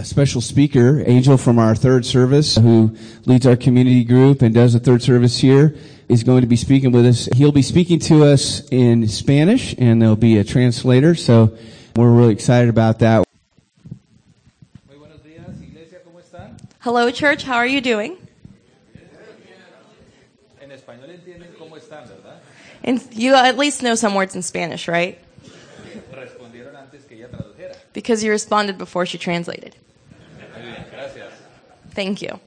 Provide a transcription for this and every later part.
a special speaker, Angel from our third service, who leads our community group and does the third service here, is going to be speaking with us. He'll be speaking to us in Spanish, and there'll be a translator, so we're really excited about that. Muy buenos días, iglesia, ¿cómo están? Hello, church. How are you doing? En español entienden cómo están, ¿verdad? And you at least know some words in Spanish, right? Respondieron antes que ella tradujera. Because you responded before she translated. Muy bien, gracias. Thank you.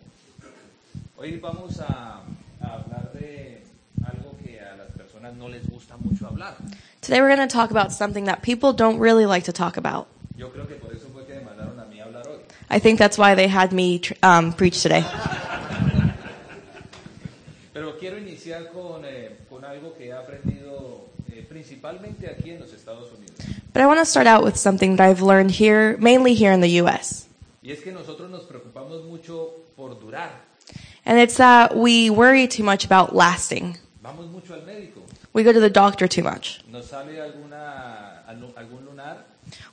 Hoy vamos a, a hablar de algo que a las personas no les gusta mucho hablar. Today we're going to talk about something that people don't really like to talk about. Yo creo que por eso fue que me mandaron a mí a hablar hoy. I think that's why they had me tr- um, preach today. Pero quiero iniciar con, eh, con algo que he aprendido eh, principalmente aquí en los Estados Unidos. But I want to start out with something that I've learned here, mainly here in the U.S. Y es que nosotros nos preocupamos mucho por durar. And it's that we worry too much about lasting. Vamos mucho al médico. We go to the doctor too much. Nos sale alguna, algún lunar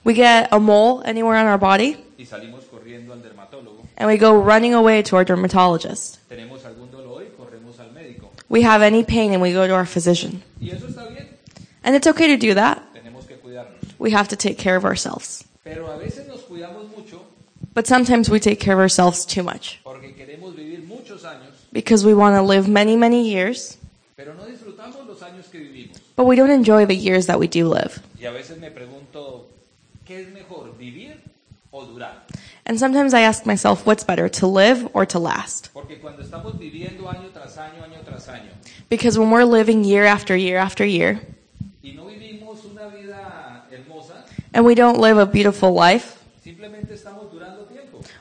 We get a mole anywhere on our body, y salimos corriendo al dermatólogo. and we go running away to our dermatologist. Tenemos algún dolor y corremos al médico. We have any pain, and we go to our physician. Y eso está bien, And it's okay to do that. tenemos que cuidarnos. We have to take care of ourselves. Pero a veces nos cuidamos mucho But sometimes we take care of ourselves too much vivir años, because we want to live many, many years, pero no los años que but we don't enjoy the years that we do live. Y a veces me pregunto, ¿qué es mejor, vivir o durar? And sometimes I ask myself, what's better, to live or to last? Porque cuando estamos viviendo año tras año, año tras año, Because when we're living year after year after year, y no una vida hermosa, and we don't live a beautiful life,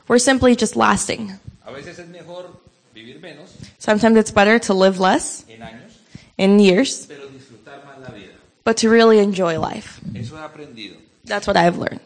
we're simply just lasting. A veces es mejor vivir menos Sometimes it's better to live less in years, pero disfrutar más la vida. but to really enjoy life. Eso he aprendido. That's what I've learned.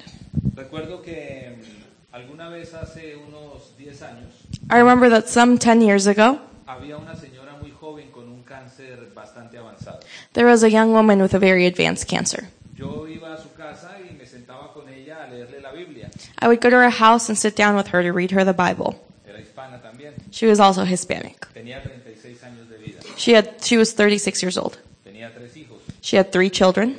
Recuerdo que mm, alguna vez hace unos años I remember that some 10 years ago, había una señora muy joven con un cáncer bastante avanzado. there was a young woman with a very advanced cancer. Yo iba a su casa y me sentaba con ella a leerle la Biblia. I would go to her house and sit down with her to read her the Bible. Era hispana también. She was also Hispanic. Tenía 36 años de vida. She had she was 36 years old. Tenía tres hijos, She had three children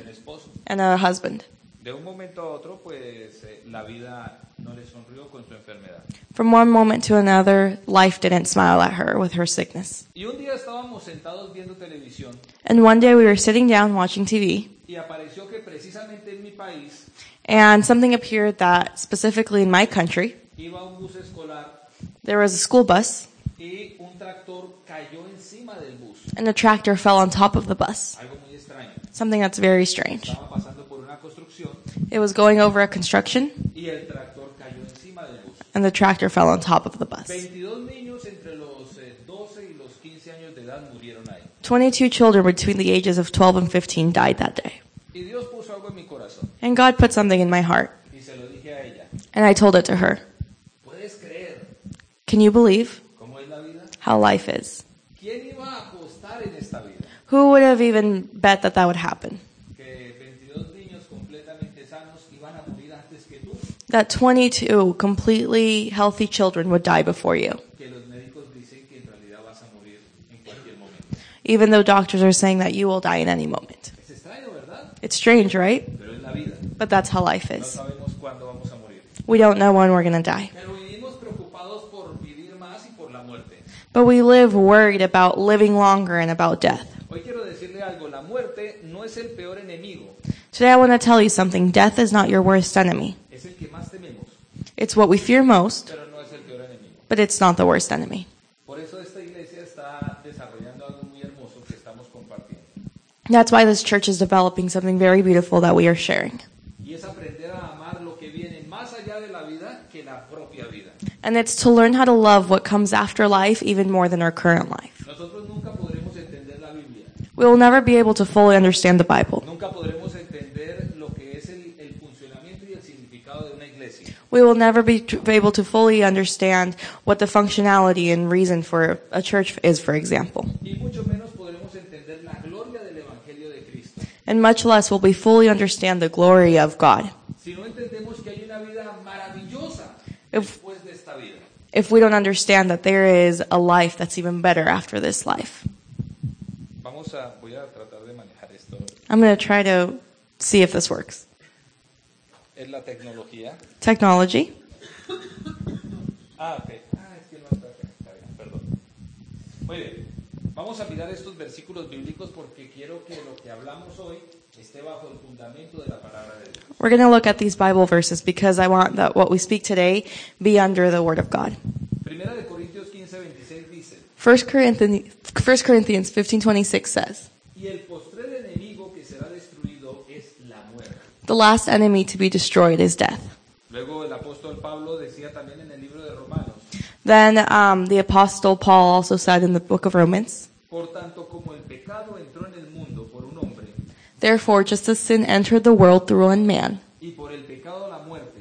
and a husband. De un momento a otro, pues la vida no le sonrió con su enfermedad. From one moment to another, life didn't smile at her with her sickness. Y un día estábamos sentados viendo televisión And one day we were sitting down watching TV and something appeared that specifically in my country, iba un bus escolar there was a school bus y un cayó del bus. and a tractor fell on top of the bus. Something that's very strange. It was going over a construction y el cayó del bus. and the tractor fell on top of the bus. 22 niños entre los eh, 12 y los 15 años de edad murieron ahí. 22 children between the ages of 12 and 15 died that day. And God put something in my heart y se lo dije a ella. and I told it to her. ¿Puedes creer Can you believe cómo es la vida? how life is? ¿Quién iba a apostar en esta vida? Who would have even bet that that would happen? Que 22 niños completamente sanos iban a morir antes que tú. That 22 completely healthy children would die before you, Que los médicos dicen que en realidad vas a morir en cualquier momento. even though doctors are saying that you will die in any moment. Es extraño, ¿verdad? It's strange, right? Pero es la vida. But that's how life is. sabemos vamos a morir. We don't know when we're going to die. Pero por vivir más y por la. But we live worried about living longer and about death. Hoy quiero decirle algo, la muerte no es el peor enemigo, Today I want to tell you something. Death is not your worst enemy. es el que más It's what we fear most, pero no es el peor but it's not the worst enemy. Por eso esta iglesia está desarrollando algo muy hermoso que estamos compartiendo. That's why this church is developing something very beautiful that we are sharing. Y es aprender a amar lo que viene más allá de la vida que la propia vida. And it's to learn how to love what comes after life even more than our current life. Nunca la We will never be able to fully understand the Bible. nunca lo que es el, el y el de una. We will never be be able to fully understand what the functionality and reason for a church is, for example. Y mucho menos podremos entender la gloria del Evangelio de Cristo. And much less will we fully understand the glory of God. Si no entendemos que hay una vida maravillosa If, después de esta vida. if we don't understand that there is a life that's even better after this life. Vamos a, voy a tratar de manejar esto. I'm going to try to see if this works. Es la tecnología. Technology. Ah, ok. Ah, es que no está acá. Está bien, perdón. Muy bien. Vamos a mirar estos versículos bíblicos porque quiero que lo que hablamos hoy esté bajo el fundamento de la palabra de Dios. We're going to look at these Bible verses because I want that what we speak today be under the Word of God. Primera de Corintios 15, 26 dice, 1 Corinthians, 1 Corinthians 15:26 says, y el postrer enemigo que será destruido es la muerte. "The last enemy to be destroyed is death." Luego el apóstol Pablo decía también en el libro de Romanos, Then um, the apostle Paul also said in the book of Romans, por tanto como el pecado entró en el mundo por un hombre, "Therefore just as sin entered the world through one man, y por el pecado la muerte,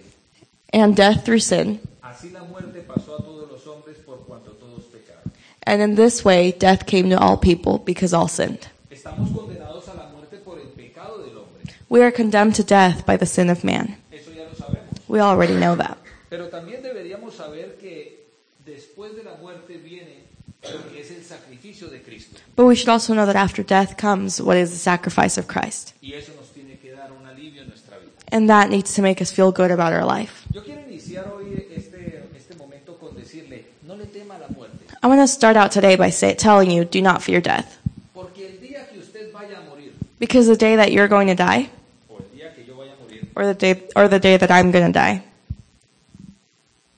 and death through sin, así la muerte pasó a todos los hombres por cuanto todos pecaron. and in this way death came to all people because all sinned." Estamos condenados a la muerte por el pecado del hombre. We are condemned to death by the sin of man. Eso ya lo sabemos. We already know that. Pero también deberíamos saber que después de la muerte viene lo que es el sacrificio de Cristo. But we should also know that after death comes what is the sacrifice of Christ. Y eso nos tiene que dar un alivio en nuestra vida. And that needs to make us feel good about our life. Yo quiero iniciar hoy este, este momento con decirle, no le tema a la muerte. I want to start out today by say, telling you, do not fear death. Porque el día que usted vaya a morir, Because the day that you're going to die, o el día que yo vaya a morir, or the day, or the day that I'm going to die,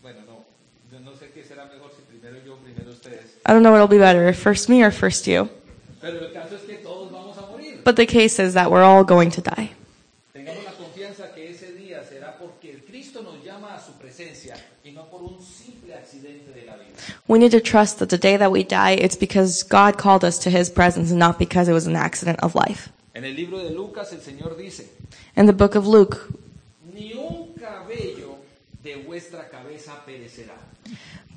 bueno, no, yo no sé qué será mejor si primero yo o primero ustedes. I don't know what'll be better, if first me or first you. Pero el caso es que todos vamos a morir. But the case is that we're all going to die. Tengamos la confianza que ese día será porque el Cristo nos llama a su presencia y no por un simple accidente de la vida. We need to trust that the day that we die, it's because God called us to His presence and not because it was an accident of life. En el libro de Lucas el Señor dice, In the book of Luke,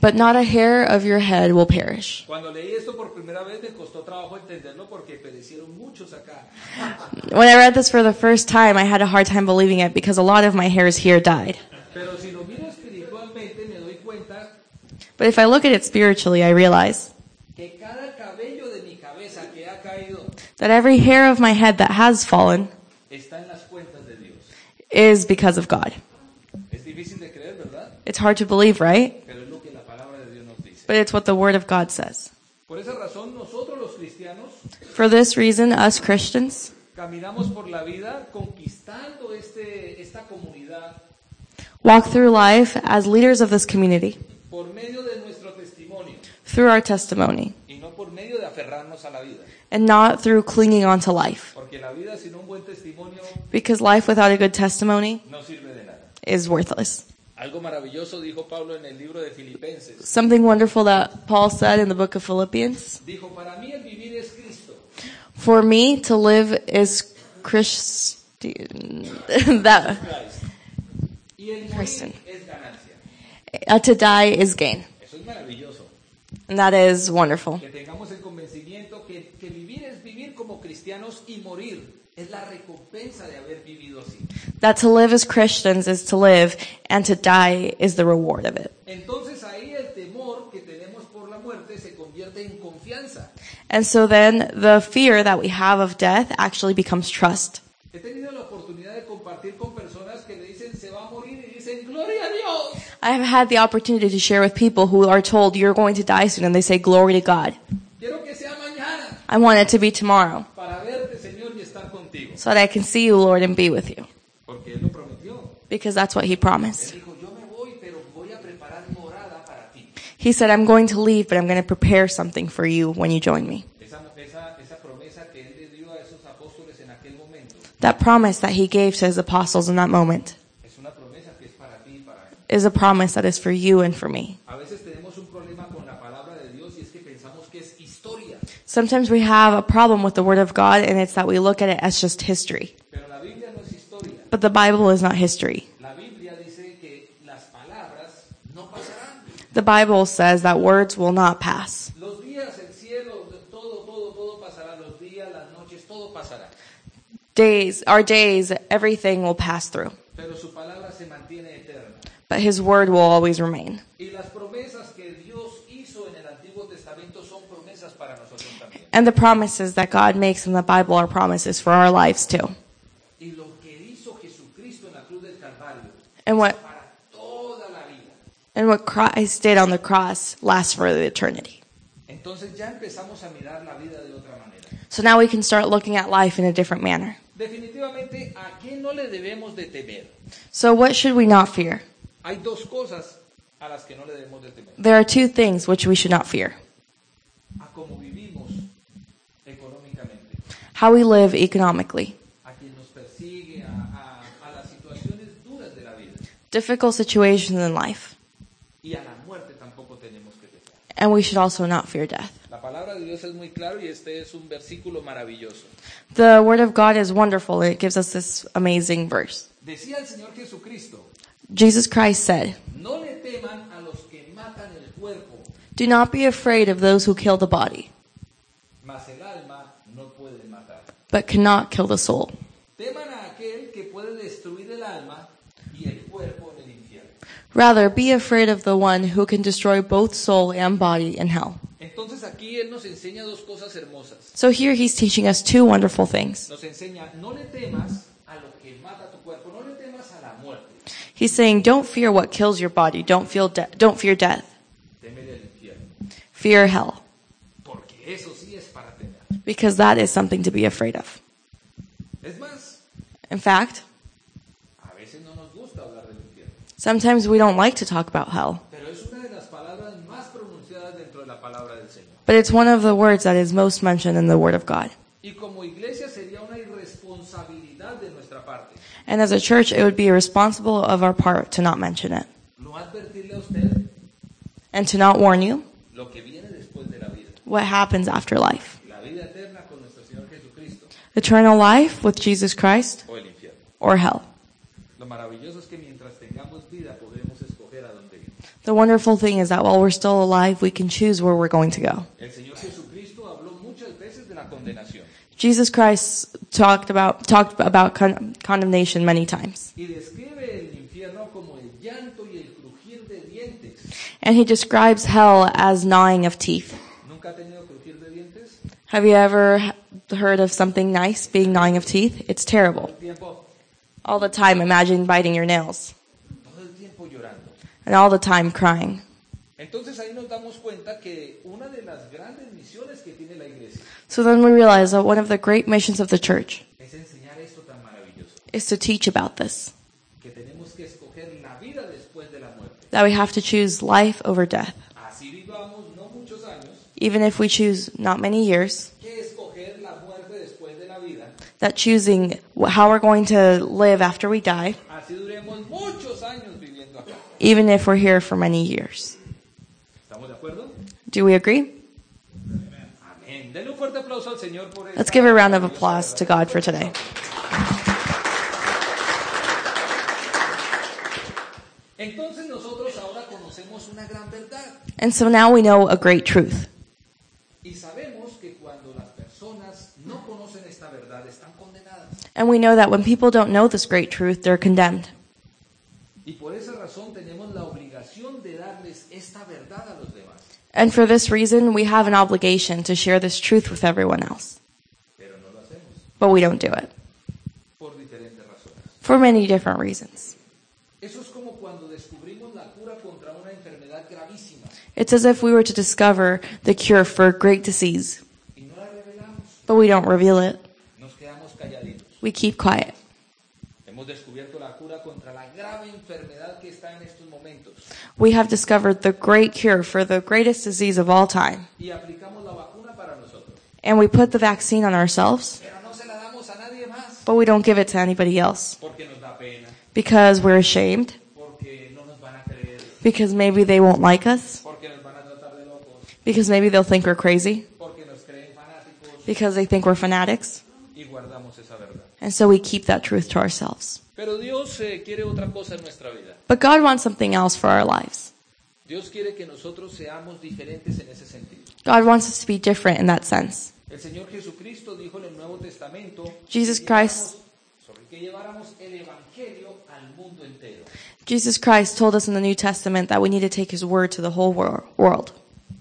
but not a hair of your head will perish. Cuando leí esto por primera vez me costó trabajo entenderlo porque perecieron muchos acá. When I read this for the first time, I had a hard time believing it because a lot of my hairs here died. Pero si lo miro espiritualmente me doy cuenta But if I look at it spiritually, I realize que cada cabello de mi cabeza que ha caído that every hair of my head that has fallen está en las cuentas de Dios. is because of God. Es difícil de creer, ¿verdad? It's hard to believe, right? Pero es lo que la palabra de Dios nos dice. But it's what the Word of God says. Por esa razón nosotros los cristianos For this reason, us Christians por la vida este, esta walk through life as leaders of this community por medio de through our testimony y no por medio de a la vida. and not through clinging on to life. La vida sin un buen Because life without a good testimony no sirve de nada. is worthless. Algo maravilloso dijo Pablo en el libro de Filipenses. Something wonderful that Paul said in the book of Philippians Dijo, para mí el vivir es Cristo For me to live is Christian. that Christian. es ganancia. uh, to die is gain, Eso es maravilloso. and that is wonderful. Que tengamos el convencimiento que, que vivir es vivir como cristianos y morir es la recompensa de haber vivido así. That to live as Christians is to live, and to die is the reward of it. Entonces ahí el temor que tenemos por la muerte se convierte en confianza. And so then the fear that we have of death actually becomes trust. He tenido la oportunidad de compartir con personas que le dicen se va a morir y dicen gloria a Dios. I have had the opportunity to share with people who are told you're going to die soon, and they say, Glory to God. Quiero que sea mañana I want it to be tomorrow, para verte Señor y estar contigo. So that I can see you, Lord, and be with you. Porque Él lo prometió. Because that's what He promised. dijo yo me voy pero voy a preparar morada para ti. He said, I'm going to leave, but I'm going to prepare something for you when you join me. That promise that He gave to His apostles in that moment es una promesa que es para ti y para Él. is a promise that is for you and for me. A veces tenemos un problema con la palabra de Dios y es que pensamos que es historia. Sometimes we have a problem with the Word of God, and it's that we look at it as just history. Pero la Biblia no. But the Bible is not history. La Biblia dice que las palabras no. The Bible says that words will not pass. Días, cielo, todo, todo, todo pasará. Días, noches. Days, our days, everything will pass through. Pero su palabra se mantiene eterna. but his word will always remain. Y las promesas que Dios hizo en el Antiguo Testamento son promesas para nosotros también. And the promises that God makes in the Bible are promises for our lives too. Y lo que hizo Jesucristo en la cruz del Calvario And what para toda la vida. and what Christ did on the cross lasts for the eternity. Ya a mirar la vida de otra. So now we can start looking at life in a different manner. ¿a qué no le de temer? So what should we not fear? Hay dos cosas a las que no le de temer. There are two things which we should not fear. A cómo vivimos económicamente, How we live economically, difficult situations in life, and we should also not fear death. The word of God is wonderful. It gives us this amazing verse. Jesus Christ said, Do not be afraid of those who kill the body, but cannot kill the soul. Teman a aquel que puede destruir el alma y el cuerpo en el infierno. Rather, be afraid of the one who can destroy both soul and body in hell. Entonces aquí Él nos dos cosas. So here he's teaching us two wonderful things. Nos enseña, no le temas a lo que mata tu cuerpo, no le temas a la muerte, He's saying, Don't fear what kills your body. Don't feel de- don't fear death. temele el infierno. Fear hell, Porque eso sí es para temer. Because that is something to be afraid of. In fact, a veces no nos gusta hablar del infierno, sometimes we don't like to talk about hell, pero es una de las palabras más pronunciadas dentro de la palabra del Señor. but it's one of the words that is most mentioned in the Word of God. Y como iglesia sería una irresponsabilidad de nuestra parte And as a church, it would be irresponsible of our part to not mention it no advertirle a usted and to not warn you lo que viene después de la vida. what happens after life. La vida eterna con nuestro Señor Jesucristo Eternal life with Jesus Christ o el infierno. or hell. Lo maravilloso es que mientras tengamos vida podemos escoger a dónde ir. The wonderful thing is that while we're still alive, we can choose where we're going to go. El Señor Jesucristo habló muchas veces de la condenación Jesus Christ talked about talked about con- condemnation many times, y describe el infierno como el llanto y el crujir de dientes. and he describes hell as gnawing of teeth. ¿Nunca ha tenido crujir de dientes? Have you ever heard of something nice being gnawing of teeth? It's terrible. Todo el tiempo, All the time, imagine biting your nails, todo el tiempo llorando. and all the time crying. Entonces ahí nos damos cuenta que una de las grandes misiones que tiene la iglesia So then we realize that one of the great missions of the church es enseñar esto tan maravilloso, is to teach about this. que tenemos que escoger la vida después de la muerte. That we have to choose life over death. Así vivamos no muchos años, Even if we choose not many years, que escoger la muerte después de la vida. That choosing how we're going to live after we die, Así duremos muchos años viviendo acá. even if we're here for many years. ¿Estamos de acuerdo? Do we agree? Amén. Denle un fuerte aplauso al Señor por esta Let's give a round of applause to. God for today. Entonces nosotros ahora conocemos una gran verdad And so now we know a great truth. y sabemos que cuando las personas no conocen esta verdad están condenadas. And we know that when people don't know this great truth, they're condemned. Y por esa razón tenemos la obligación de darles esta verdad a los demás. And for this reason, we have an obligation to share this truth with everyone else. Pero no lo But we don't do it por for many different reasons. Eso es como la cura una It's as if we were to discover the cure for a great disease, no but we don't reveal it. Nos quedamos calladitos. We keep quiet. Hemos descubierto la cura contra la grave enfermedad que está en estos momentos We have discovered the great cure for the greatest disease of all time. y aplicamos la vacuna para nosotros. And we put the vaccine on ourselves, Pero no se la damos a nadie más but we don't give it to anybody else porque nos da pena, because we're ashamed, porque no nos van a creer, because maybe they won't like us, porque nos van a tratar de locos, because maybe they'll think we're crazy, porque nos creen fanáticos because they think we're fanatics. Y guardamos esa verdad. And so we keep that truth to ourselves. Pero Dios eh, quiere otra cosa en nuestra vida. But God wants something else for our lives. Dios quiere que nosotros seamos diferentes en ese sentido. God wants us to be different in that sense. El Señor Jesucristo dijo en el Nuevo Testamento Jesus que Christ- que lleváramos el evangelio al mundo entero. Jesus Christ told us in the New Testament that we need to take his word to the whole wor- world.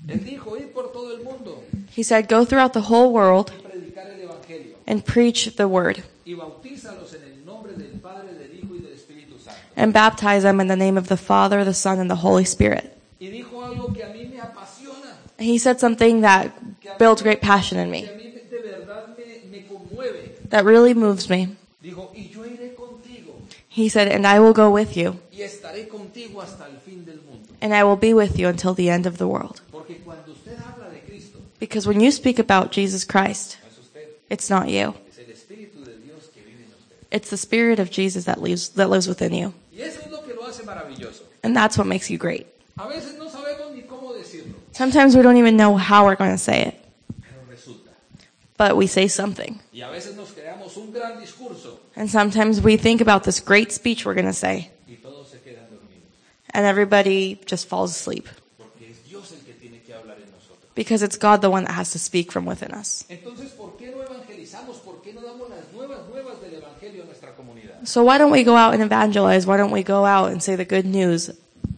Él dijo, por todo el mundo He said, Go throughout the whole world y predicar el evangelio and preach the word y bautízalos en el nombre del Padre, del Hijo y del Espíritu Santo. and baptize them in the name of the Father, the Son, and the Holy Spirit. Y dijo algo que a mí me apasiona, And he said something that builds great passion in me, a mí de verdad me, me conmueve. that really moves me. Dijo, y yo iré contigo He said, And I will go with you, y estaré contigo hasta el fin del mundo. and I will be with you until the end of the world. Porque cuando usted habla de Cristo, Because when you speak about Jesus Christ, no es usted, it's not you. es el Espíritu de Dios que vive en usted. It's the Spirit of Jesus that lives, that lives within you. Y eso es lo que lo hace. And that's what makes you great. A veces no ni cómo Sometimes we don't even know how we're going to say it, but we say something. Y a veces nos un gran And sometimes we think about this great speech we're going to say, y todos se and everybody just falls asleep. Es Dios el que tiene que en. Because it's God the one that has to speak from within us. Entonces, ¿por qué no evangelizamos? ¿Por qué no damos las nuevas nuevas del Evangelio a nuestra comunidad? So why don't we go out and evangelize? Why don't we go out and say the good news?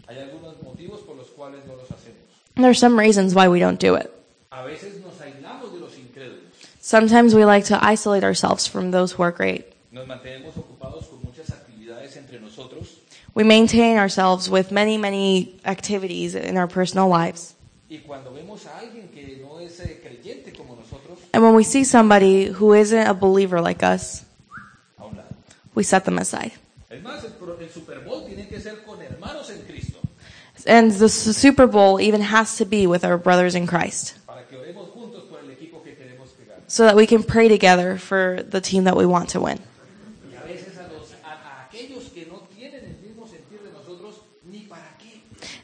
Hay algunos motivos por los no los hacemos. And some reasons why we don't do it. A veces nos de los. Sometimes we like to isolate ourselves from those who are great. Nos con entre We maintain ourselves with many, many activities in our personal lives. y vemos a que no es eh, como nosotros, And when we see somebody who isn't a believer like us, a un lado. We set them aside. Es más, el, pro- el Super Bowl tiene que ser con hermanos en Cristo And the Super Bowl even has to be with our brothers in Christ para que oremos juntos por el equipo que queremos que gane. so that we can pray together for the team that we want to win.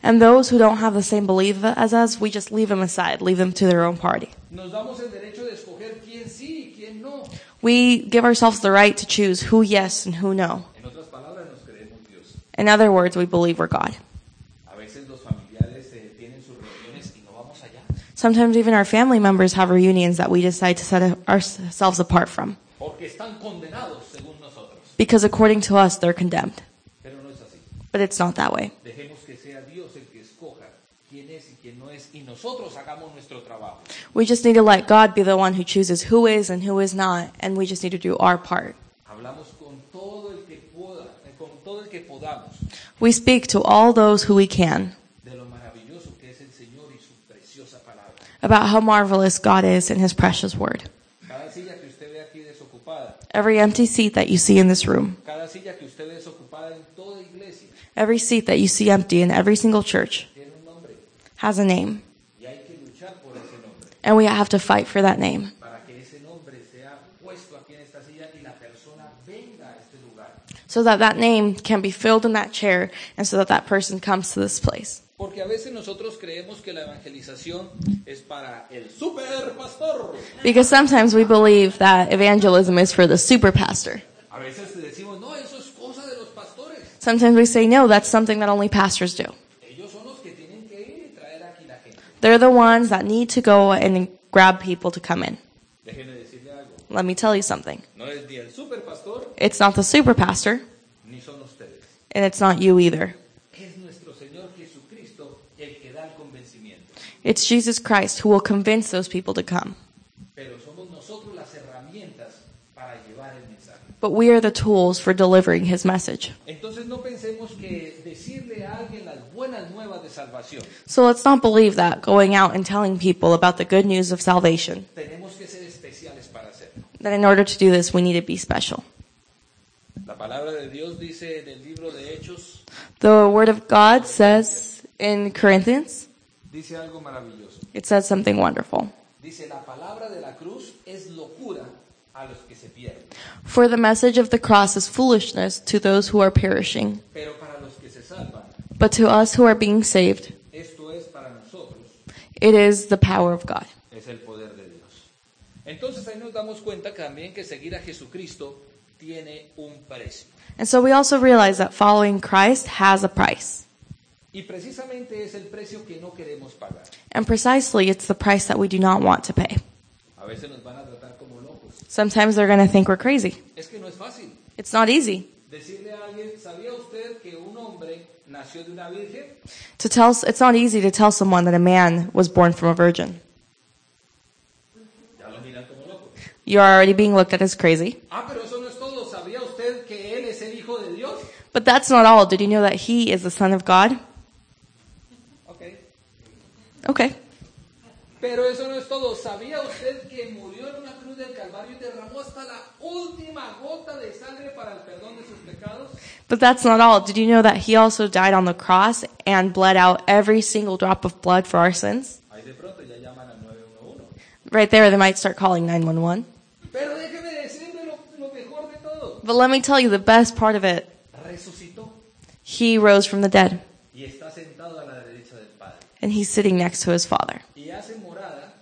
And those who don't have the same belief as us, we just leave them aside, leave them to their own party. Nos damos el derecho de escoger quién sí y quién no. We give ourselves the right to choose who yes and who no. En otras palabras, nos creemos Dios. In other words, we believe we're God. A veces los familiares eh, tienen sus reuniones y no vamos allá. Sometimes even our family members have reunions that we decide to set ourselves apart from. Porque están condenados según nosotros. Because according to us, they're condemned. Pero no es así. But it's not that way. We just need to let God be the one who chooses who is and who is not, and we just need to do our part. Hablamos con todo el que pueda, eh, con todo el que podamos. We speak to all those who we can. De lo maravilloso que es el Señor y su preciosa palabra. about how marvelous God is in His precious word. Cada silla que usted ve aquí desocupada, Every empty seat that you see in this room, cada silla que usted ve desocupada en toda iglesia, every seat that you see empty in every single church tiene un nombre. has a name, y hay que luchar por ese nombre and we have to fight for that name para que ese nombre sea puesto aquí en esta silla y la persona venga a este lugar. so that that name can be filled in that chair and so that that person comes to this place. Porque a veces nosotros creemos que la evangelización es para el super pastor. Because sometimes we believe that evangelism is for the super pastor. A veces decimos, no, eso es cosa de los pastores. Sometimes we say, no, that's something that only pastors do. Ellos son los que tienen que ir y traer aquí la gente. They're the ones that need to go and grab people to come in. Déjenme decirle algo. Let me tell you something. No es ni el super pastor It's not the super pastor, ni son and it's not you either. Es Señor el que da el. It's Jesus Christ who will convince those people to come. Pero somos las para el. But we are the tools for delivering his message. Entonces no pensemos que decirle a alguien las buenas nuevas de salvación. So let's not believe that going out and telling people about the good news of salvation, Tenemos que ser especiales para hacerlo. that in order to do this, we need to be special. La palabra de Dios dice en el libro de Hechos, The Word of God says in Corinthians, dice algo maravilloso. it says something wonderful. Dice, la palabra de la cruz es locura a los que se pierden, For the message of the cross is foolishness to those who are perishing, pero para los que se salvan, but to us who are being saved, esto es para nosotros, it is the power of God. es el poder de Dios. Entonces ahí nos damos cuenta también que seguir a Jesucristo tiene un precio. And so we also realize that following Christ has a price. Y precisamente es el precio que no queremos pagar. And precisely it's the price that we do not want to pay. A veces nos van a tratar como locos. Sometimes they're going to think we're crazy. Es que no es fácil. It's not easy Decirle a alguien, ¿sabía usted que un hombre nació de una virgen? To tell. It's not easy to tell someone that a man was born from a virgin. Ya lo miran como loco. You're already being looked at as crazy. Ah, pero eso no es todo. ¿Sabía usted que él es el hijo de Dios? But that's not all. Did you know that he is the son of God? Ok. Okay. Pero eso no es todo. ¿Sabía usted que murió But that's not all. Did you know that he also died on the cross and bled out every single drop of blood for our sins? Ahí de pronto ya llaman al 911. Right there, they might start calling 911. Pero déjeme decirle lo, lo mejor de todo. But let me tell you the best part of it. Resucitó He rose from the dead y está sentado a la derecha del Padre. and he's sitting next to his father. Y hace morada,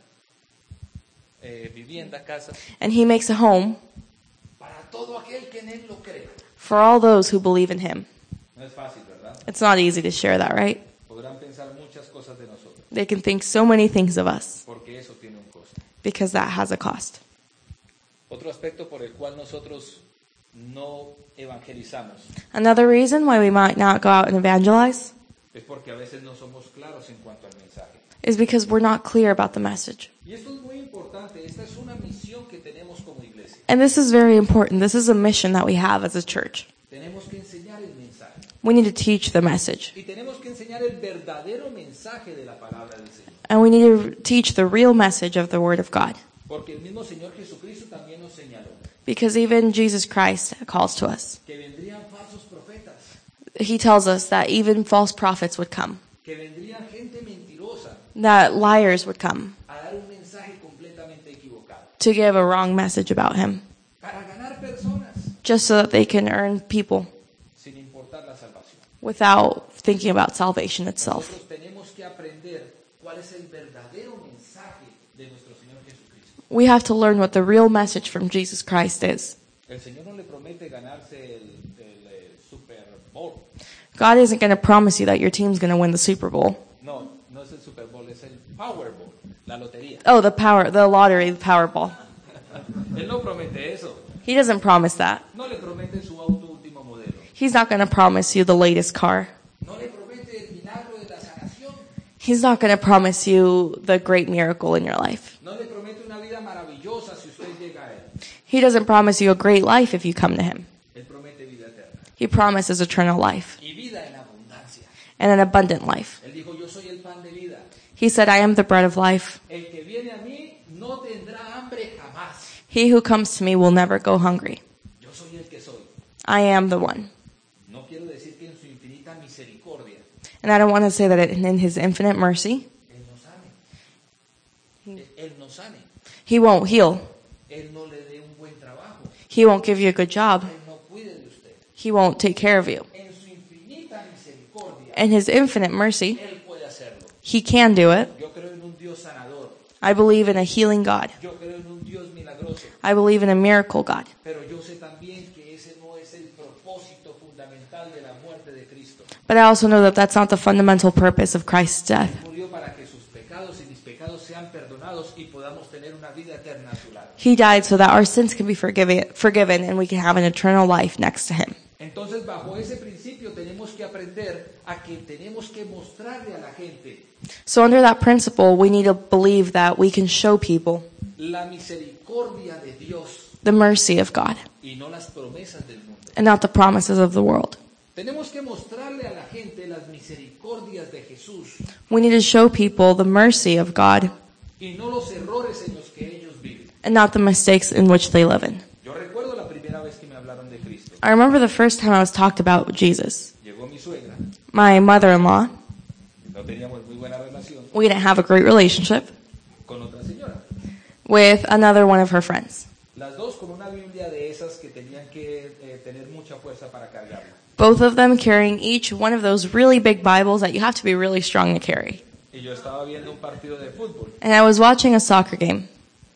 eh, vivienda, casa, And he makes a home para todo aquel que en él lo cree. for all those who believe in him. No fácil. It's not easy to share that, right? Podrán pensar muchas cosas de They can think so many things of us eso tiene un costo. because that has a cost. Otro por el cual no Another reason why we might not go out and evangelize es porque a veces no somos claros en cuanto al mensaje. is because we're not clear about the message. Y esto es muy importante, esta es una misión que tenemos como iglesia. And this is very important. This is a mission that we have as a church. Tenemos que enseñar el mensaje We need to teach the message. y tenemos que enseñar el verdadero mensaje de la palabra del Señor. And we need to teach the real message of the Word of God. El mismo Señor nos Because even Jesus Christ calls to us. que vendrían falsos profetas, He tells us that even false prophets would come, que gente that liars would come to give a wrong message about Him, just so that they can earn people without thinking about salvation itself. We have to learn what the real message from Jesus Christ is. God isn't going to promise you that your team's going to win the Super Bowl. No, no, it's the Super Bowl, it's the Power Bowl. La lotería. Oh, the power, the lottery, the Powerball. Él no promete eso. He doesn't promise that. No le promete su auto último modelo. He's not going to promise you the latest car. No le promete el milagro de la sanación. He's not going to promise you the great miracle in your life. No le promete una vida maravillosa si usted llega a Él. He doesn't promise you a great life if you come to him. Él promete vida eterna. He promises eternal life Y vida en abundancia. and an abundant life. Él dijo, yo soy el pan de vida. He said, I am the bread of life. El que viene a mí no jamás. He who comes to me will never go hungry. Yo soy el que soy. I am the one. No decir que en su And I don't want to say that in his infinite mercy, Él nos ame. Él, él nos ame. he won't heal. Él no le dé un buen. He won't give you a good job. Él no cuide de usted. He won't take care of you. In his infinite mercy, Él puede hacerlo. He can do it. Yo creo en un Dios. I believe in a healing God. Yo creo en un Dios. I believe in a miracle God. Pero yo sé que ese no es el de la de But I also know that that's not the fundamental purpose of Christ's death. Murió para que sus pecados y mis pecados sean perdonados y podamos tener una vida eterna a su lado. He died so that our sins can be forgiven, forgiven and we can have an eternal life next to him. Entonces, bajo ese principio tenemos que aprender a que tenemos que mostrarle a la gente So under that principle, we need to believe that we can show people la misericordia de Dios the mercy of God y no las promesas del mundo. and not the promises of the world. Tenemos que mostrarle a la gente las misericordias de Jesús We need to show people the mercy of God y no los errores en los que ellos viven. and not the mistakes in which they live in. Yo recuerdo la primera vez que me hablaron de Cristo. I remember the first time I was talked about Jesus. Llegó mi suegra, My mother-in-law, no teníamos muy buena relación we didn't have a great relationship con otra señora. with another one of her friends. Las dos con una Biblia de esas que tenían que eh, tener mucha fuerza para cargarla. Both of them carrying each one of those really big Bibles that you have to be really strong to carry. Y yo estaba viendo un partido de fútbol And I was watching a soccer game,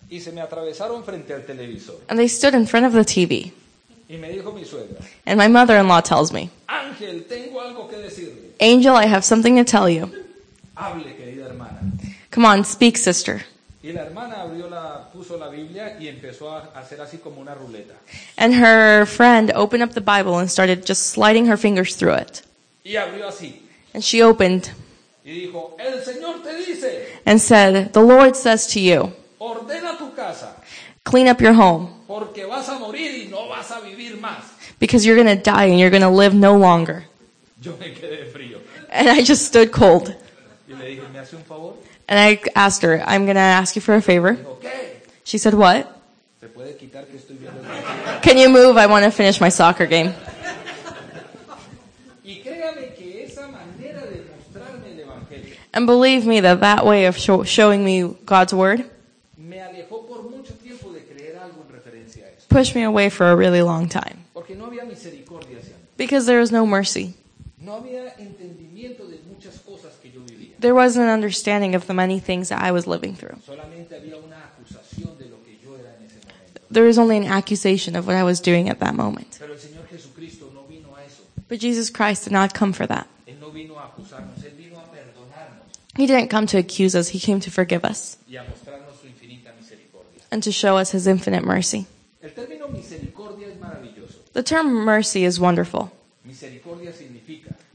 y se me atravesaron frente al televisor. and they stood in front of the TV. Y me dijo mi suegra, And my mother-in-law tells me, Ángel, tengo algo que decirle. Angel, I have something to tell you. Hable, querida hermana. Come on, speak, sister. Y la hermana abrió la, puso la Biblia y empezó a hacer así como una ruleta. And her friend opened up the Bible and started just sliding her fingers through it. Y abrió así. And she opened Y dijo, el Señor te dice, and said, The Lord says to you, ordena tu casa, clean up your home porque vas a morir y no vas a vivir más. because you're going to die and you're going to live no longer. And I just stood cold. Y le dije, ¿me hace un favor? And I asked her, I'm going to ask you for a favor. She said, What? ¿Se puede quitar que estoy viendo? Can you move? I want to finish my soccer game. Y créame que esa manera de mostrarme el Evangelio And believe me that that way of show, showing me God's word me alejó por mucho de creer algo en a pushed me away for a really long time no había hacia mí. because there was no mercy. No había entendimiento de muchas cosas que yo vivía. There wasn't an understanding of the many things that I was living through. Solamente había una acusación de lo que yo era en ese momento. There was only an accusation of what I was doing at that moment. Pero el Señor Jesucristo no vino a eso. But Jesus Christ did not come for that. Él no vino a acusarnos, Él vino a perdonarnos He didn't come to accuse us, He came to forgive us y a mostrarnos su infinita misericordia. and to show us His infinite mercy. El término misericordia es maravilloso. The term mercy is wonderful. Misericordia significa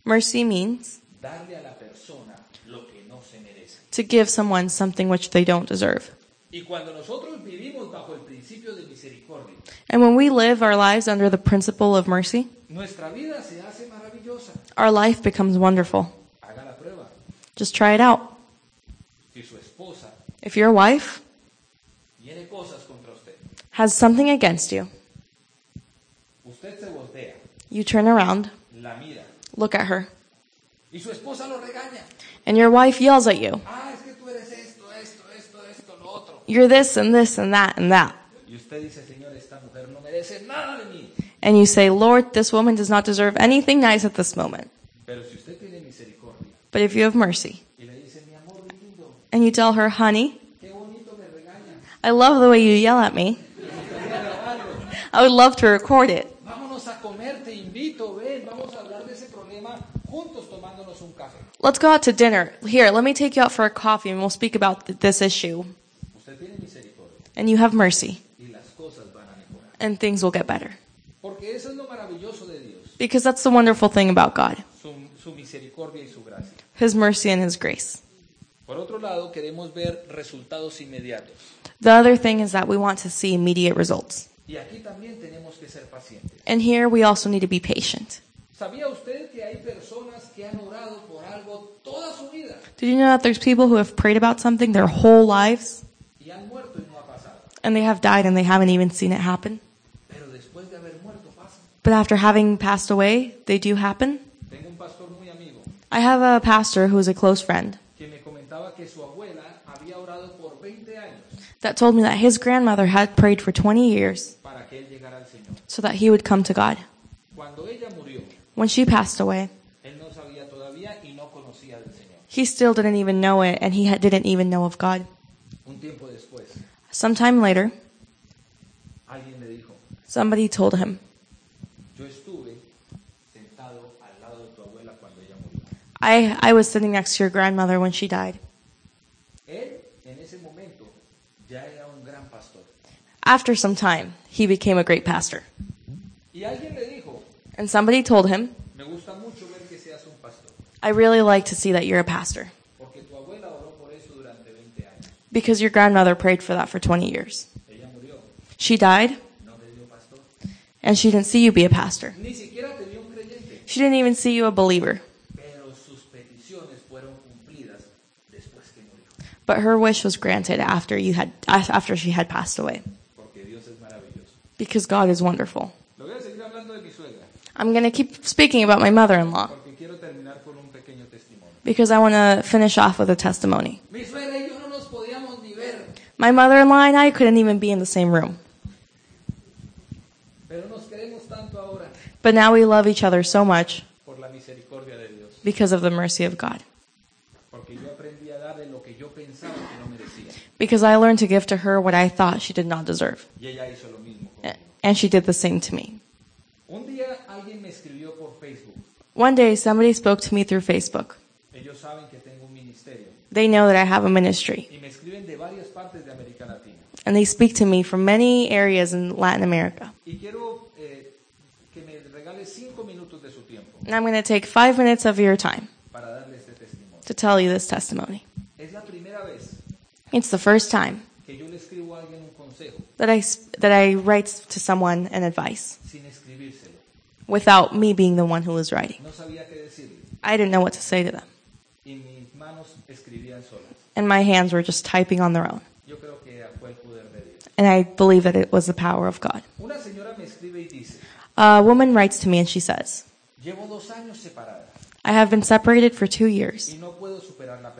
Mercy means darle a la persona lo que no se merece. to give someone something which they don't deserve. Y cuando nosotros vivimos bajo el principio de misericordia, And when we live our lives under the principle of mercy, nuestra vida se hace maravillosa. our life becomes wonderful. Haga la prueba. Just try it out. Si su esposa If your wife tiene cosas contra usted, has something against you, usted se voltea, you turn around, look at her, y su esposa lo regaña. and your wife yells at you. Ah, es que tú eres esto, esto, esto, esto, lo otro. You're this and this and that and that. Y usted dice, Señor, esta mujer no nada de mí. And you say, Lord, this woman does not deserve anything nice at this moment. Pero si usted tiene misericordia But if you have mercy, y le dice, mi amor and you tell her, honey, qué bonito me regañas, I love the way you yell at me. I would love to record it. Let's go out to dinner. Here, let me take you out for a coffee and we'll speak about th- this issue. And you have mercy, y las cosas van a and things will get better. Eso es lo de Dios, Because that's the wonderful thing about God su, su y su. His mercy and His grace. Por otro lado, ver. The other thing is that we want to see immediate results. Y aquí que ser. And here we also need to be patient. ¿Sabía usted que hay personas que han orado por algo toda su vida Did you know that there's people who have prayed about something their whole lives y han muerto y no ha pasado? and they have died and they haven't even seen it happen? Pero después de haber muerto pasa. But after having passed away, they do happen? Tengo un pastor muy amigo I have a pastor who is a close friend que me comentaba que su abuela había orado por 20 años that told me that his grandmother had prayed for 20 years para que él llegara al Señor. so that he would come to God. Cuando ella murió, When she passed away, él no sabía todavía y no conocía del Señor. he still didn't even know it and he didn't even know of God. Un tiempo después, Sometime later, alguien le dijo, somebody told him, yo estuve sentado al lado de tu abuela cuando ella murió. I, I was sitting next to your grandmother when she died. Él en ese momento ya era un gran pastor. After some time, he became a great pastor. Y alguien le dijo, And somebody told him, me gusta mucho ver que seas un I really like to see that you're a pastor tu oró por eso 20 años. because your grandmother prayed for that for 20 years. She died no le dio and she didn't see you be a pastor. Ni te dio un She didn't even see you a believer. pero sus peticiones fueron cumplidas después que murió, But her wish was granted after you had after she had passed away because God is wonderful. I'm going to keep speaking about my mother-in-law porque quiero terminar con un pequeño testimonio. because I want to finish off with a testimony. Mi suegra y yo no nos podíamos ni ver, My mother-in-law and I couldn't even be in the same room. pero nos queremos tanto ahora But now we love each other so much por la misericordia de Dios, because of the mercy of God. porque yo aprendí a darle lo que yo pensaba que no merecía, Because I learned to give to her what I thought she did not deserve. y ella hizo lo mismo. A- conmigo. And she did the same to me. Un día me escribió por Facebook. One day, somebody spoke to me through Facebook. Ellos saben que tengo un ministerio ministerio They know that I have a ministry. y me de de And they speak to me from many areas in Latin America. Y quiero eh, que me regale cinco minutos de su And I'm going to take five minutes of your time para este to tell you this testimony. Es la vez It's the first time que yo le a un consejo that I, that I write to someone an advice. Without me being the one who was writing. No sabía qué I didn't know what to say to them. y mis manos solas. And my hands were just typing on their own. Yo creo que fue el poder de Dios. And I believe that it was the power of God. Una me y dice, A woman writes to me and she says, llevo dos años I have been separated for two years y no puedo la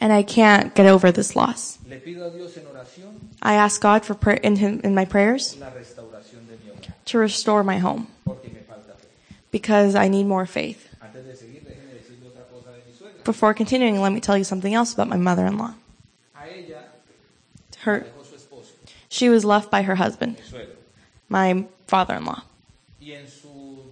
and I can't get over this loss. Le pido a Dios en oración I ask God for pray- in, him, in my prayers la de mi hogar to restore my home porque me falta fe. Because I need more faith. Antes de seguir, déjeme decirle otra cosa de mi suegra. Before continuing, let me tell you something else about my mother-in-law. Her, dejó su esposo, she was left by her husband, my father-in-law. y en su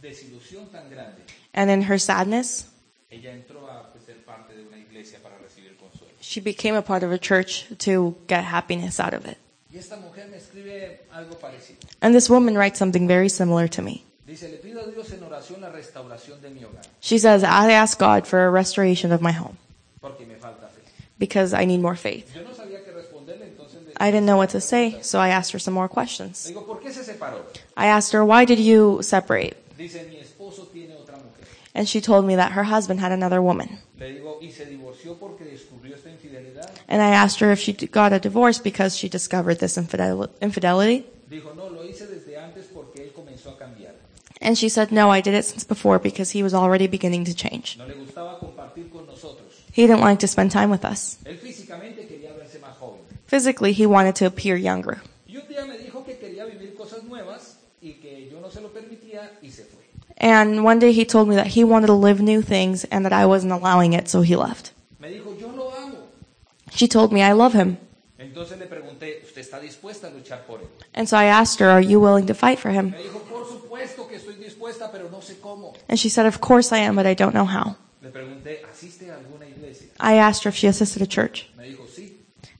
desilusión tan grande, And in her sadness, ella entró a pues, ser parte de una iglesia para recibir consuelo. she became a part of a church to get happiness out of it. Y esta mujer me escribe algo parecido. And this woman writes something very similar to me. Dice, le pido a Dios en oración la restauración de mi hogar She says, I ask God for a restoration of my home porque me falta fe. because I need more faith. Yo no sabía qué responderle, entonces le, I didn't know what to say, so I asked her some more questions. digo, ¿por qué se separó? I asked her, why did you separate? Dice, mi esposo tiene otra mujer. And she told me that her husband had another woman. Le digo, ¿y se divorció porque descubrió esta infidelidad? And I asked her if she got a divorce because she discovered this infidel- infidelity. Dijo, no, lo hice desde antes porque él comenzó a cambiar. And she said, no, I did it since before because he was already beginning to change. No le gustaba compartir con nosotros. He didn't like to spend time with us. Él físicamente quería verse más joven. Physically, he wanted to appear younger. Y un día me dijo que quería vivir cosas nuevas y que yo no se lo permitía y se fue. And one day he told me that he wanted to live new things and that I wasn't allowing it, so he left. Me dijo, yo lo amo. She told me I love him. Le pregunté, ¿usted está a por él? And so I asked her, are you willing to fight for him? Me dijo, por supuesto que estoy dispuesta, pero no sé cómo. And she said, of course I am, but I don't know how. Le pregunté, ¿asiste a alguna iglesia? I asked her if she assisted a church. Me dijo, sí.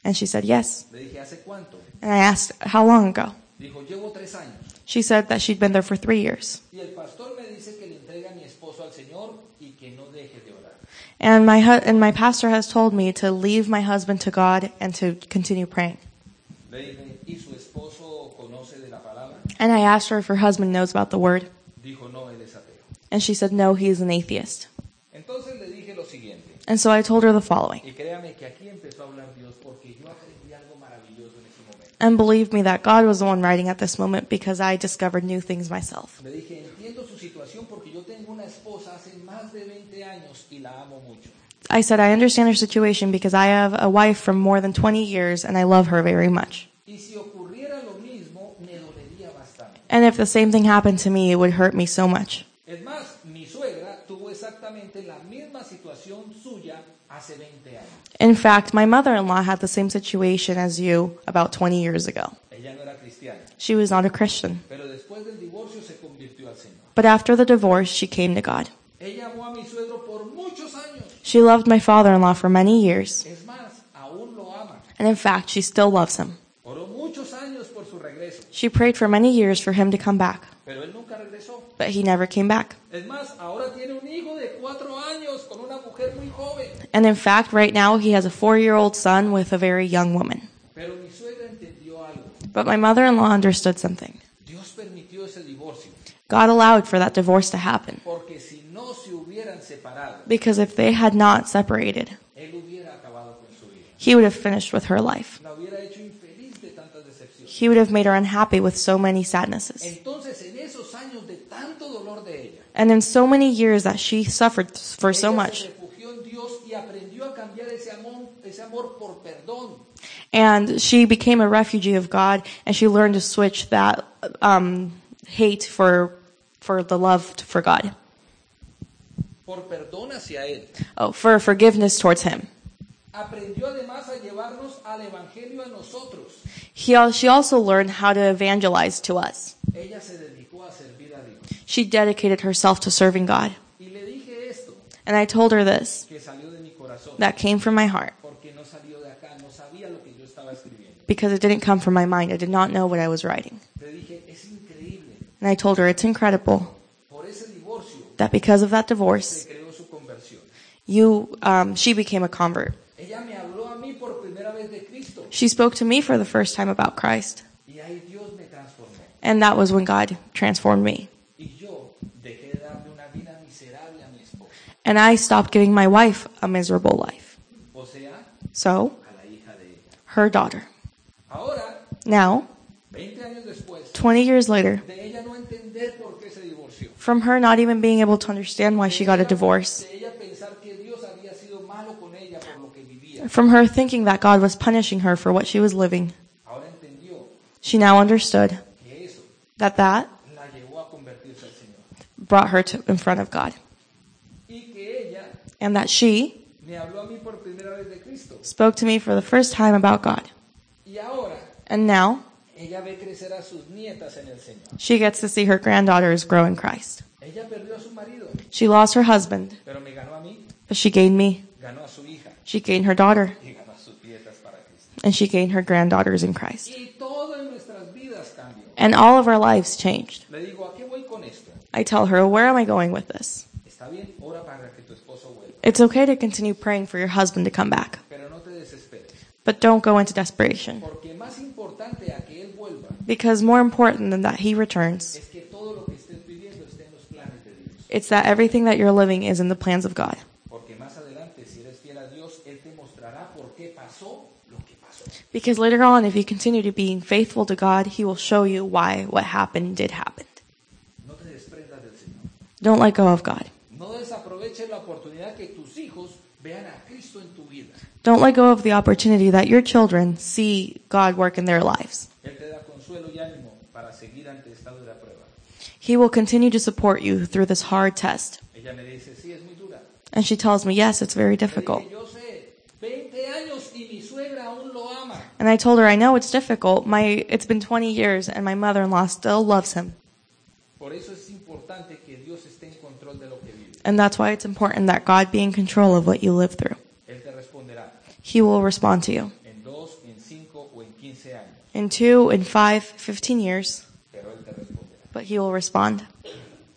And she said yes. Le dije, ¿hace cuánto? And I asked how long ago. Dijo, llevo tres años. She said that she'd been there for three years. Y el pastor me dice que le entregue a mi esposo al Señor y que no deje de orar. And my hu- and my pastor has told me to leave my husband to God and to continue praying. Le dije, ¿y su esposo conoce de la palabra? And I asked her if her husband knows about the word. Dijo, no, él es ateo. And she said no, he is an atheist. Entonces le dije lo siguiente. And so I told her the following. Y créame que aquí empezó a hablar Dios porque yo aprendí algo maravilloso en ese momento. And believe me that God was the one writing at this moment because I discovered new things myself. Le dije, entiendo su situación porque yo tengo una esposa hace más de 20 años y la amo mucho. I said, I understand her situation because I have a wife from more than 20 years and I love her very much. Y si lo mismo, me. And if the same thing happened to me, it would hurt me so much. Es más, mi suegra tuvo exactamente la misma situación suya hace 20 años. In fact, my mother-in-law had the same situation as you about 20 years ago. Ella no era cristiana, She was not a Christian. pero después del divorcio se convirtió al Señor. But after the divorce, she came to God. Ella amó a mi suegro por muchos años. She loved my father-in-law for many years. Es más, aún lo ama. And in fact, she still loves him. Oró muchos años por su regreso, She prayed for many years for him to come back, pero él nunca regresó. But he never came back. Es más, ahora tiene un hijo de cuatro años con una mujer muy joven. And in fact, right now, he has a four-year-old son with a very young woman. Pero mi algo. But my mother-in-law understood something. Dios ese God allowed for that divorce to happen. si no se separado, Because if they had not separated, él con su vida. he would have finished with her life. La hecho de. He would have made her unhappy with so many sadnesses. Entonces, en esos años de tanto dolor de ella, And in so many years that she suffered for so much. se refugió en Dios y aprendió a cambiar ese amor, ese amor por perdón. And she became a refugee of God and she learned to switch that um, hate for, for the love for God. Por perdón hacia Él. Oh, for forgiveness towards Him. Aprendió además a llevarnos al Evangelio a nosotros. He, she also learned how to evangelize to us. Ella se dedicó a servir a Dios. She dedicated herself to serving God. And I told her this, that came from my heart because it didn't come from my mind. I did not know what I was writing. And I told her it's incredible that because of that divorce, you, um, she became a convert. She spoke to me for the first time about Christ. And that was when God transformed me. Y yo dejé de darle una vida miserable a mi esposa, And I stopped giving my wife a miserable life. So, a la hija de ella. her daughter. Now, 20 años después, 20 years later, de ella no entender por qué se divorció, from her not even being able to understand why she got a divorce, de ella pensar que Dios había sido malo con ella por lo que vivía, from her thinking that God was punishing her for what she was living, she now understood that that la llevó a convertirse al Señor. brought her to, in front of God. Y que ella And that she me habló a mí por primera vez de Cristo. spoke to me for the first time about God. And now, ella ve crecer a sus nietas en el Señor. she gets to see her granddaughters grow in Christ. Ella perdió a su marido, She lost her husband, pero me ganó a mí, but she gained me. ganó a su hija She gained her daughter, y ganó a sus nietas para Cristo. and she gained her granddaughters in Christ. Y todo en nuestras vidas cambió. And all of our lives changed. Le digo, ¿a qué voy con esto? I tell her, Where am I going with this? It's okay to continue praying for your husband to come back, but don't go into desperation. Because more important than that he returns, it's that everything that you're living is in the plans of God. Because later on, if you continue to be faithful to God, he will show you why what happened did happen. Don't let go of God. Desaproveches la oportunidad que tus hijos vean a Cristo en tu vida. Don't let go of the opportunity that your children see God work in their lives. Él te da consuelo y ánimo para seguir ante esta dura prueba. He will continue to support you through this hard test. Ella me dice, sí, es muy dura. And she tells me, yes, it's very Le difficult. dije, yo sé, 20 años y mi suegra aún lo ama. And I told her, I know it's difficult. My, it's been 20 years and my mother-in-law still loves him. Por eso es importante que Dios esté en control de lo que vive. And that's why it's important that God be in control of what you live through. He will respond to you. en dos, en cinco o en años, In two, in five, 15 years, pero Él te but he will respond.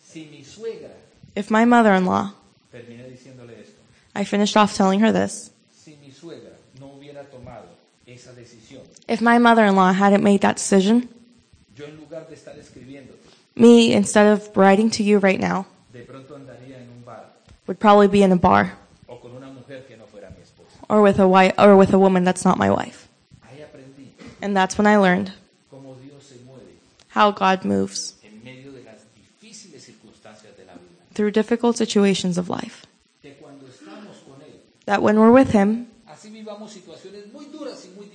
Si mi suegra, If my mother-in-law, terminé diciéndole esto, I finished off telling her this, si mi no esa decisión, if my mother-in-law hadn't made that decision, yo en lugar de estar me, instead of writing to you right now, de pronto andaría en un bar would probably be in a bar o con una mujer que no fuera mi or with a wife, or with a woman that's not my wife. And that's when I learned cómo Dios se mueve how God moves en medio de las de la vida. through difficult situations of life. Que con Él, That when we're with him, así muy duras y muy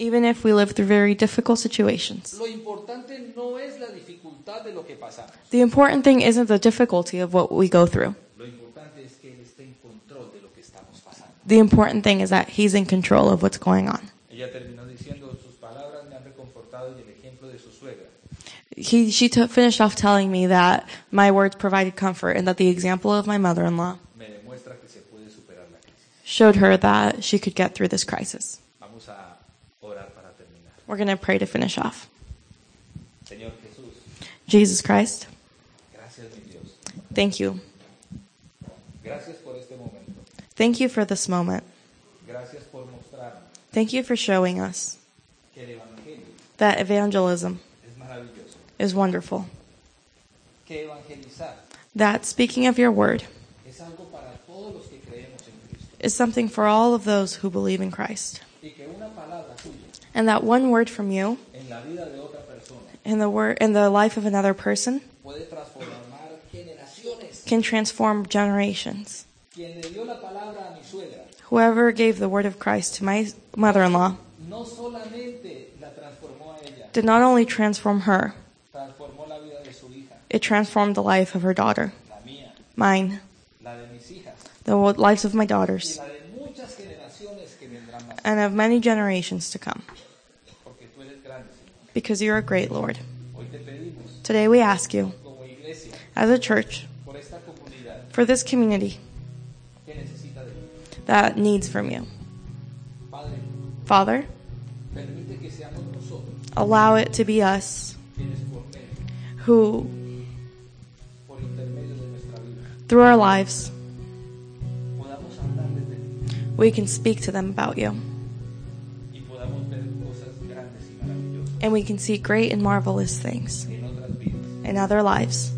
even if we live through very difficult situations, Lo importante no es la dificultad de lo que pasamos. the important thing isn't the difficulty of what we go through. Lo importante es que Él esté en control de lo que estamos pasando. The important thing is that he's in control of what's going on. Ella terminó diciendo, sus palabras me han reconfortado y el ejemplo de su suegra. He, she t- finished off telling me that my words provided comfort and that the example of my mother-in-law Me demuestra que se puede superar la crisis. showed her that she could get through this crisis. Vamos a orar para terminar. We're going to pray to finish off. Señor Jesús, Jesus Christ, gracias mi Dios. thank you. Thank you for this moment. Por Thank you for showing us that evangelism es is wonderful. Que That speaking of your word es algo para todos los que en is something for all of those who believe in Christ. Y que una tuya And that one word from you en la vida de otra in the word in the life of another person puede can transform generations. Quien le dio la palabra a mi suegra Whoever gave the word of Christ to my mother-in-law no solamente la transformó a ella, did not only transform her, transformó la vida de su hija, it transformed the life of her daughter, mine, la de mis hijas the lives of my daughters, la de muchas generaciones que vendrán más. and of many generations to come. Porque tú eres grande, Señor. Because you are a great, Lord. Hoy te pedimos Today we ask you, as a church, por esta comunidad for this community that needs from you. Father, allow it to be us who, through our lives, we can speak to them about you. And we can see great and marvelous things in other lives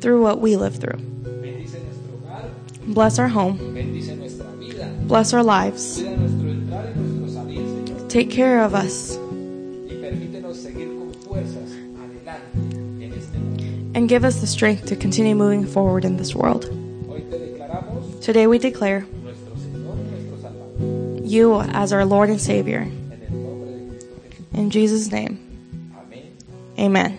through what we live through. Bendice nuestro hogar, Bless our home. bendice nuestra vida, Bless our lives. cuida nuestro entrar y nuestro salir, Señor, Take care of us y permítenos seguir con fuerzas adelante en este mundo. and give us the strength to continue moving forward in this world. Hoy te declaramos Today we declare nuestro Señor y nuestro Salvador, you as our Lord and Savior. en el nombre de Cristo Jesús. In Jesus' name, amen.